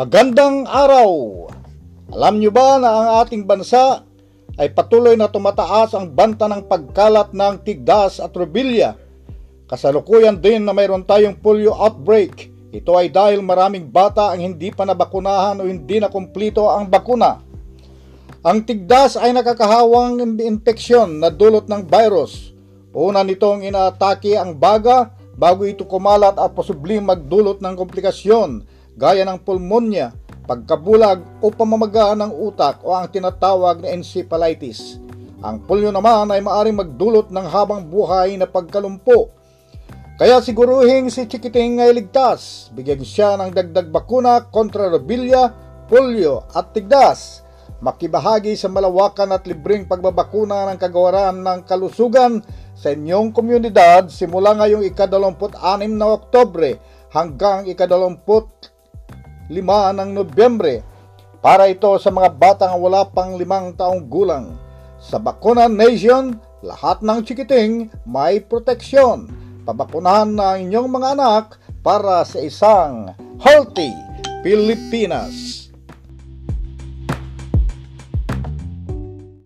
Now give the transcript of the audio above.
Magandang araw! Alam nyo ba na ang ating bansa ay patuloy na tumataas ang banta ng pagkalat ng tigdas at rubilya? Kasalukuyan din na mayroon tayong polio outbreak. Ito ay dahil maraming bata ang hindi pa nabakunahan o hindi na kumplito ang bakuna. Ang tigdas ay nakakahawang impeksyon na dulot ng virus. Una nitong inaatake ang baga bago ito kumalat at posibleng magdulot ng komplikasyon gaya ng pulmonya, pagkabulag o pamamaga ng utak o ang tinatawag na encephalitis. Ang polio naman ay maaring magdulot ng habang buhay na pagkalumpo. Kaya siguruhin si Chikiting ay ligtas. Bigyan siya ng dagdag bakuna kontra rubilya, polio at tigdas. Makibahagi sa malawakan at libreng pagbabakuna ng kagawaran ng kalusugan sa inyong komunidad simula ngayong ika-26 na Oktobre hanggang ika-25 ng Nobyembre para ito sa mga batang wala pang limang taong gulang. Sa Bakuna Nation, lahat ng chikiting may proteksyon. Pabakunahan na inyong mga anak para sa isang healthy Pilipinas.